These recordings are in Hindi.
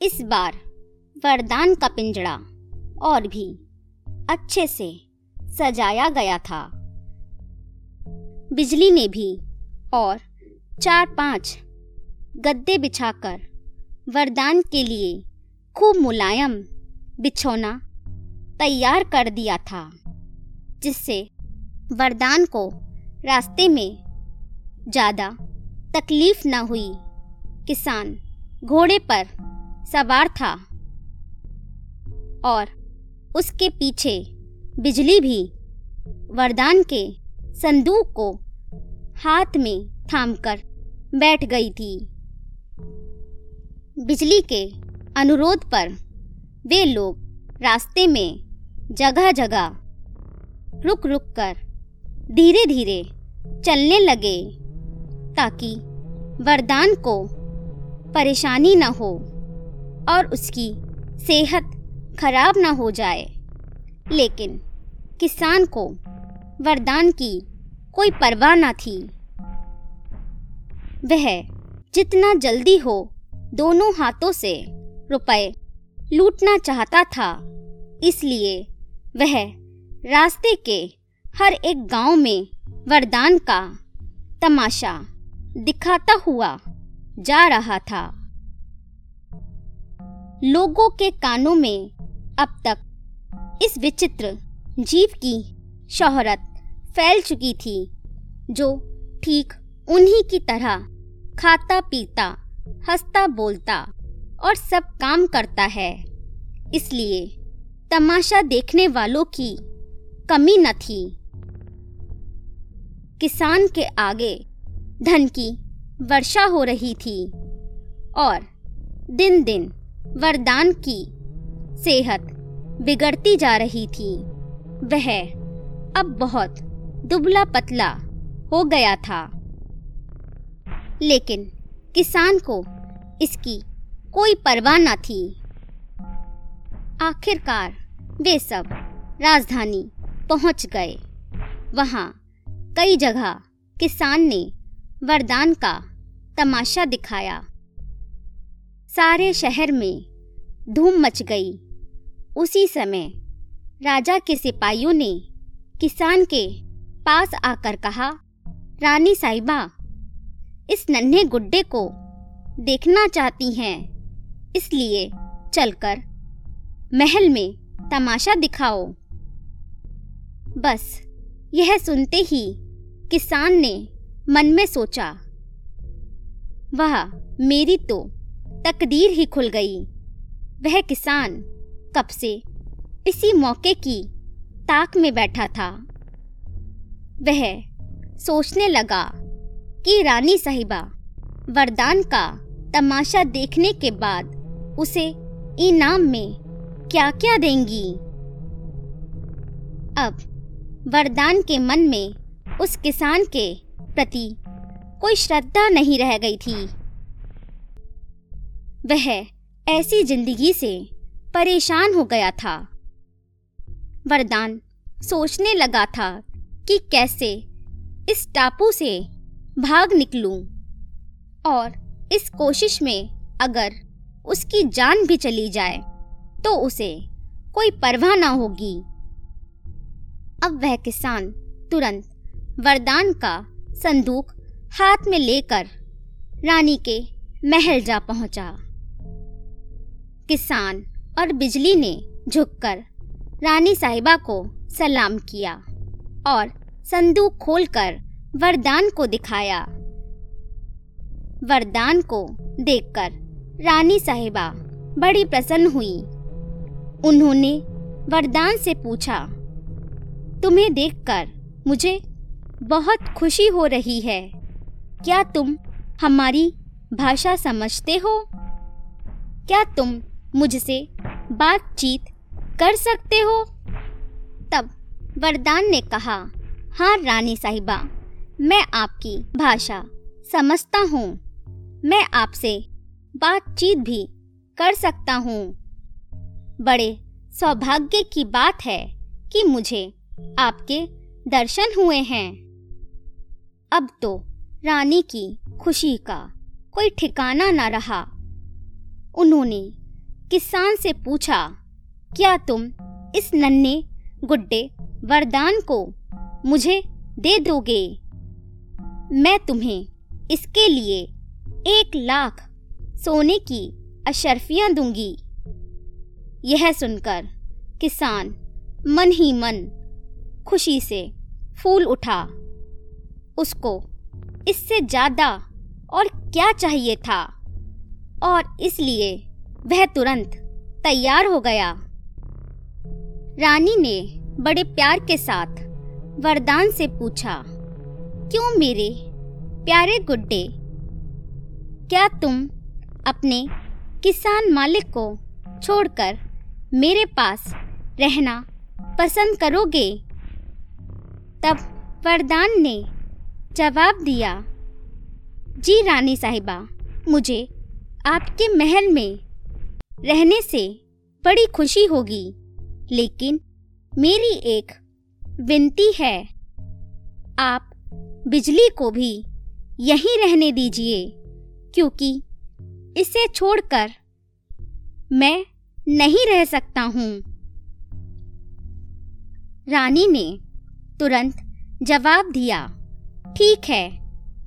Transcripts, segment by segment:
इस बार वरदान का पिंजड़ा और भी अच्छे से सजाया गया था। बिजली ने भी और चार पाँच गद्दे बिछाकर वरदान के लिए खूब मुलायम बिछौना तैयार कर दिया था, जिससे वरदान को रास्ते में ज़्यादा तकलीफ़ न हुई। किसान घोड़े पर सवार था। और उसके पीछे बिजली भी वरदान के संदूक को हाथ में थामकर बैठ गई थी। बिजली के अनुरोध पर वे लोग रास्ते में जगह जगह रुक रुक कर धीरे धीरे चलने लगे ताकि वरदान को परेशानी न हो। और उसकी सेहत खराब ना हो जाए। लेकिन किसान को वरदान की कोई परवाह न थी। वह जितना जल्दी हो दोनों हाथों से रुपए लूटना चाहता था, इसलिए वह रास्ते के हर एक गाँव में वरदान का तमाशा दिखाता हुआ जा रहा था। लोगों के कानों में अब तक इस विचित्र जीव की शोहरत फैल चुकी थी, जो ठीक उन्हीं की तरह खाता पीता, हंसता बोलता और सब काम करता है। इसलिए तमाशा देखने वालों की कमी न थी। किसान के आगे धन की वर्षा हो रही थी और दिन दिन वरदान की सेहत बिगड़ती जा रही थी। वह अब बहुत दुबला पतला हो गया था। लेकिन किसान को इसकी कोई परवाह न थी। आखिरकार वे सब राजधानी पहुँच गए। वहाँ कई जगह किसान ने वरदान का तमाशा दिखाया। सारे शहर में धूम मच गई। उसी समय राजा के सिपाहियों ने किसान के पास आकर कहा, रानी साहिबा, इस नन्हे गुड्डे को देखना चाहती हैं, इसलिए चलकर महल में तमाशा दिखाओ। बस यह सुनते ही किसान ने मन में सोचा, वह, मेरी तो तकदीर ही खुल गई। वह किसान कब से इसी मौके की ताक में बैठा था। वह सोचने लगा कि रानी साहिबा वरदान का तमाशा देखने के बाद उसे इनाम में क्या क्या देंगी। अब वरदान के मन में उस किसान के प्रति कोई श्रद्धा नहीं रह गई थी। वह ऐसी ज़िंदगी से परेशान हो गया था। वरदान सोचने लगा था कि कैसे इस टापू से भाग निकलूं और इस कोशिश में अगर उसकी जान भी चली जाए तो उसे कोई परवाह ना होगी। अब वह किसान तुरंत वरदान का संदूक हाथ में लेकर रानी के महल जा पहुँचा। किसान और बिजली ने झुककर रानी साहिबा को सलाम किया और संदूक खोलकर वरदान को दिखाया। वरदान को देखकर रानी साहिबा बड़ी प्रसन्न हुई। उन्होंने वरदान से पूछा, तुम्हें देखकर मुझे बहुत खुशी हो रही है। क्या तुम हमारी भाषा समझते हो? क्या तुम मुझसे बातचीत कर सकते हो? तब वरदान ने कहा हाँ रानी साहिबा, मैं आपकी भाषा समझता हूँ। मैं आपसे बातचीत भी कर सकता हूँ। बड़े सौभाग्य की बात है कि मुझे आपके दर्शन हुए हैं। अब तो रानी की खुशी का कोई ठिकाना न रहा। उन्होंने किसान से पूछा, क्या तुम इस नन्हे, गुड्डे, वरदान को मुझे दे दोगे? मैं तुम्हें इसके लिए एक लाख सोने की अशरफियाँ दूँगी। यह सुनकर किसान मन ही मन खुशी से फूल उठा। उसको इससे ज़्यादा और क्या चाहिए था? और इसलिए वह तुरंत तैयार हो गया। रानी ने बड़े प्यार के साथ वरदान से पूछा, क्यों मेरे प्यारे गुड्डे, क्या तुम अपने किसान मालिक को छोड़कर मेरे पास रहना पसंद करोगे? तब वरदान ने जवाब दिया, जी रानी साहिबा, मुझे आपके महल में रहने से बड़ी खुशी होगी। लेकिन मेरी एक विनती है, आप बिजली को भी यहीं रहने दीजिए, क्योंकि इसे छोड़कर मैं नहीं रह सकता हूँ। रानी ने तुरंत जवाब दिया, ठीक है,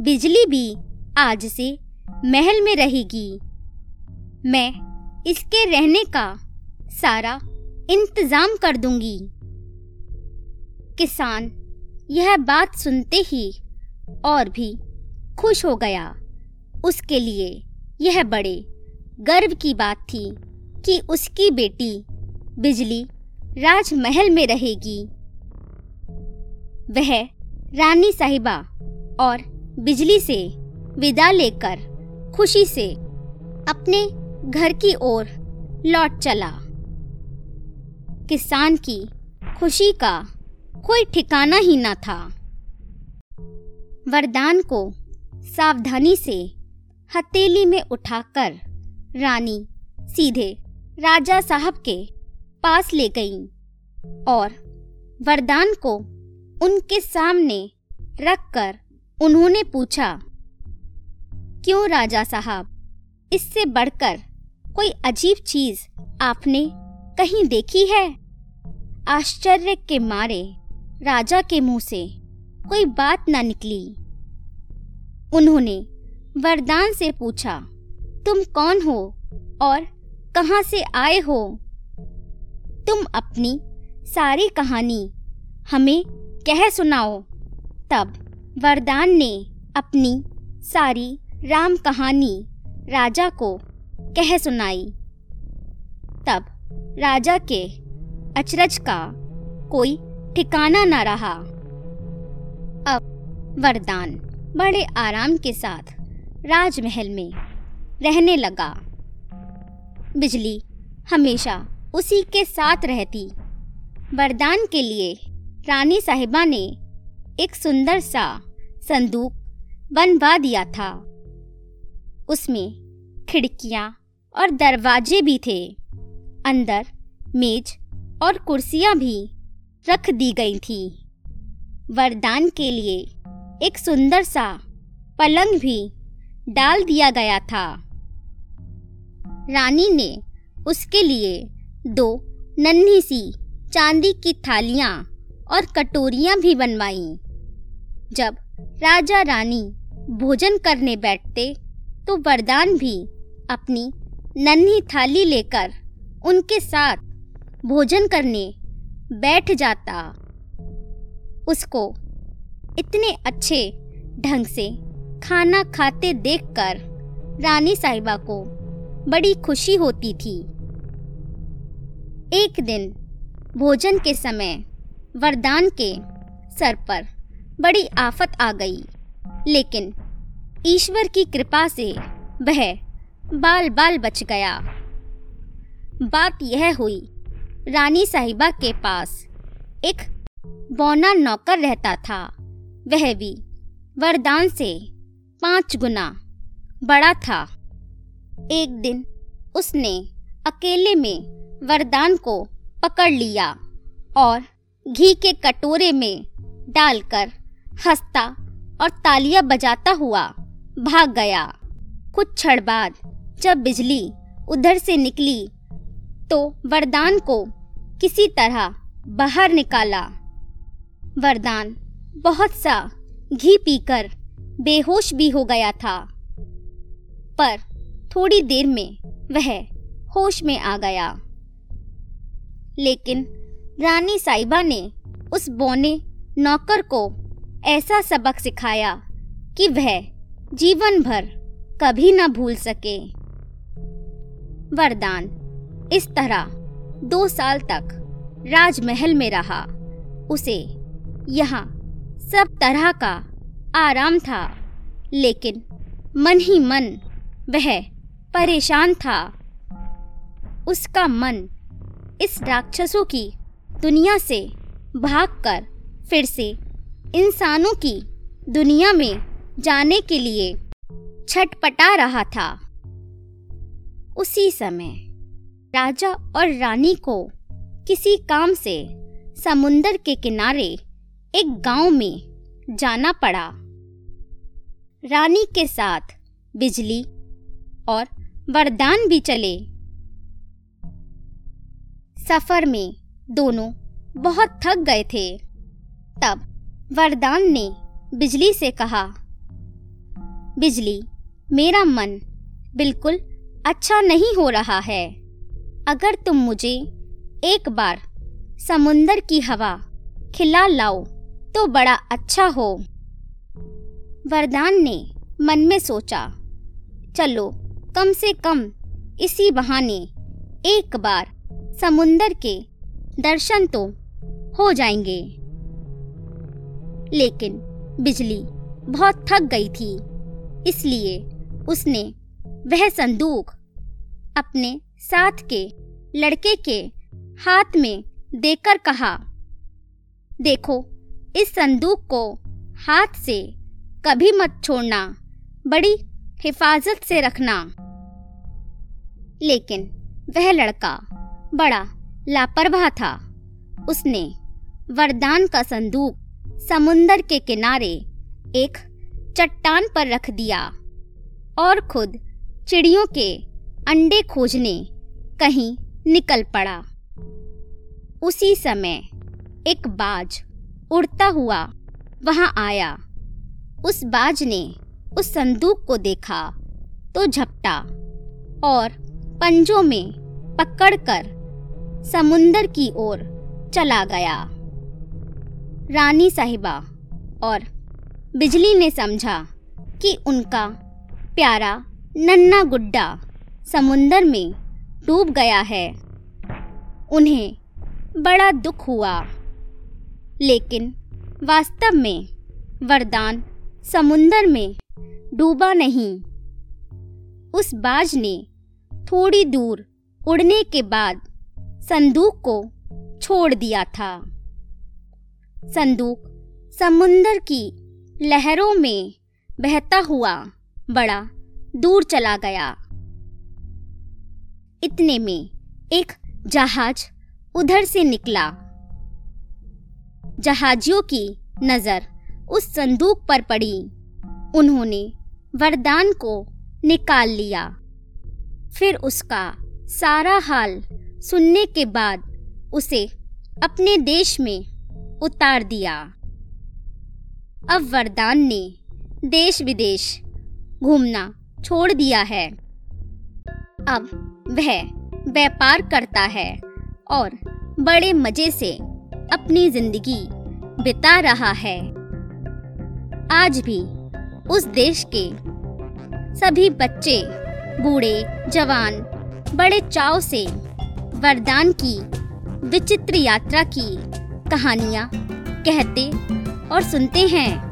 बिजली भी आज से महल में रहेगी। मैं इसके रहने का सारा इंतज़ाम कर दूँगी। किसान, यह बात सुनते ही और भी खुश हो गया। उसके लिए यह बड़े गर्व की बात थी कि उसकी बेटी बिजली राजमहल में रहेगी। वह रानी साहिबा और बिजली से विदा लेकर खुशी से अपने घर की ओर लौट चला। किसान की खुशी का कोई ठिकाना ही न था। वरदान को सावधानी से हथेली में उठाकर रानी सीधे राजा साहब के पास ले गई और वरदान को उनके सामने रखकर उन्होंने पूछा, क्यों राजा साहब, इससे बढ़कर कोई अजीब चीज़ आपने कहीं देखी है? आश्चर्य के मारे, राजा के मुँह से कोई बात न निकली। उन्होंने वरदान से पूछा, तुम कौन हो और कहाँ से आए हो? तुम अपनी सारी कहानी हमें कह सुनाओ। तब वरदान ने अपनी सारी राम कहानी राजा को कह सुनाई। तब राजा के अचरज का कोई ठिकाना न रहा। अब वरदान बड़े आराम के साथ राजमहल में रहने लगा। बिजली हमेशा उसी के साथ रहती। वरदान के लिए रानी साहिबा ने एक सुंदर सा संदूक बनवा दिया था। उसमें खिड़कियाँ और दरवाजे भी थे। अंदर मेज और कुर्सियाँ भी रख दी गई थी। वरदान के लिए एक सुंदर सा पलंग भी डाल दिया गया था। रानी ने उसके लिए दो नन्ही सी चांदी की थालियाँ और कटोरियाँ भी बनवाई। जब राजा रानी भोजन करने बैठते तो वरदान भी अपनी नन्ही थाली लेकर उनके साथ भोजन करने बैठ जाता। उसको इतने अच्छे ढंग से खाना खाते देखकर रानी साहिबा को बड़ी खुशी होती थी। एक दिन भोजन के समय वरदान के सर पर बड़ी आफत आ गई, लेकिन ईश्वर की कृपा से वह बाल बाल बच गया। बात यह हुई, रानी साहिबा के पास एक बौना नौकर रहता था। वह भी वरदान से पाँच गुना बड़ा था। एक दिन उसने अकेले में वरदान को पकड़ लिया और घी के कटोरे में डालकर हंसता और तालियाँ बजाता हुआ भाग गया। कुछ क्षण बाद जब बिजली उधर से निकली तो वरदान को किसी तरह बाहर निकाला। वरदान बहुत सा घी पीकर बेहोश भी हो गया था। पर थोड़ी देर में वह होश में आ गया। लेकिन रानी साहिबा ने उस बोने नौकर को ऐसा सबक सिखाया कि वह जीवन भर कभी न भूल सके। वरदान। इस तरह दो साल तक राजमहल में रहा। उसे यहाँ सब तरह का आराम था, लेकिन मन ही मन वह परेशान था। उसका मन इस राक्षसों की दुनिया से भागकर फिर से इंसानों की दुनिया में जाने के लिए छटपटा रहा था। उसी समय राजा और रानी को किसी काम से समुंदर के किनारे एक गाँव में जाना पड़ा। रानी के साथ बिजली और वरदान भी चले। सफ़र में दोनों बहुत थक गए थे। तब वरदान ने बिजली से कहा, बिजली, मेरा मन बिल्कुल अच्छा नहीं हो रहा है। अगर तुम मुझे एक बार समुंदर की हवा खिला लाओ तो बड़ा अच्छा हो। वरदान ने मन में सोचा, चलो कम से कम इसी बहाने एक बार समुंदर के दर्शन तो हो जाएँगे। लेकिन बिजली बहुत थक गई थी, इसलिए उसने वह संदूक अपने साथ के लड़के के हाथ में देकर कहा, देखो, इस संदूक को हाथ से कभी मत छोड़ना, बड़ी हिफाजत से रखना। लेकिन वह लड़का बड़ा लापरवाह था। उसने वरदान का संदूक समुंदर के किनारे एक चट्टान पर रख दिया और खुद चिड़ियों के अंडे खोजने कहीं निकल पड़ा। उसी समय एक बाज उड़ता हुआ वहाँ आया। उस बाज ने उस संदूक को देखा तो झपटा और पंजों में पकड़कर समुंदर की ओर चला गया। रानी साहिबा और बिजली ने समझा कि उनका प्यारा नन्ना गुड्डा समुंदर में डूब गया है। उन्हें बड़ा दुख हुआ। लेकिन वास्तव में वरदान समुंदर में डूबा नहीं। उस बाज ने थोड़ी दूर उड़ने के बाद संदूक को छोड़ दिया था। संदूक समुंदर की लहरों में बहता हुआ बड़ा दूर चला गया। इतने में एक जहाज़ उधर से निकला। जहाजियों की नज़र उस संदूक पर पड़ी। उन्होंने वरदान को निकाल लिया। फिर उसका सारा हाल सुनने के बाद उसे अपने देश में उतार दिया। अब वरदान ने देश विदेश घूमना छोड़ दिया है। अब वह व्यापार करता है और बड़े मज़े से अपनी ज़िंदगी बिता रहा है। आज भी उस देश के सभी बच्चे, बूढ़े, जवान, बड़े चाव से वरदान की विचित्र यात्रा की कहानियाँ कहते और सुनते हैं।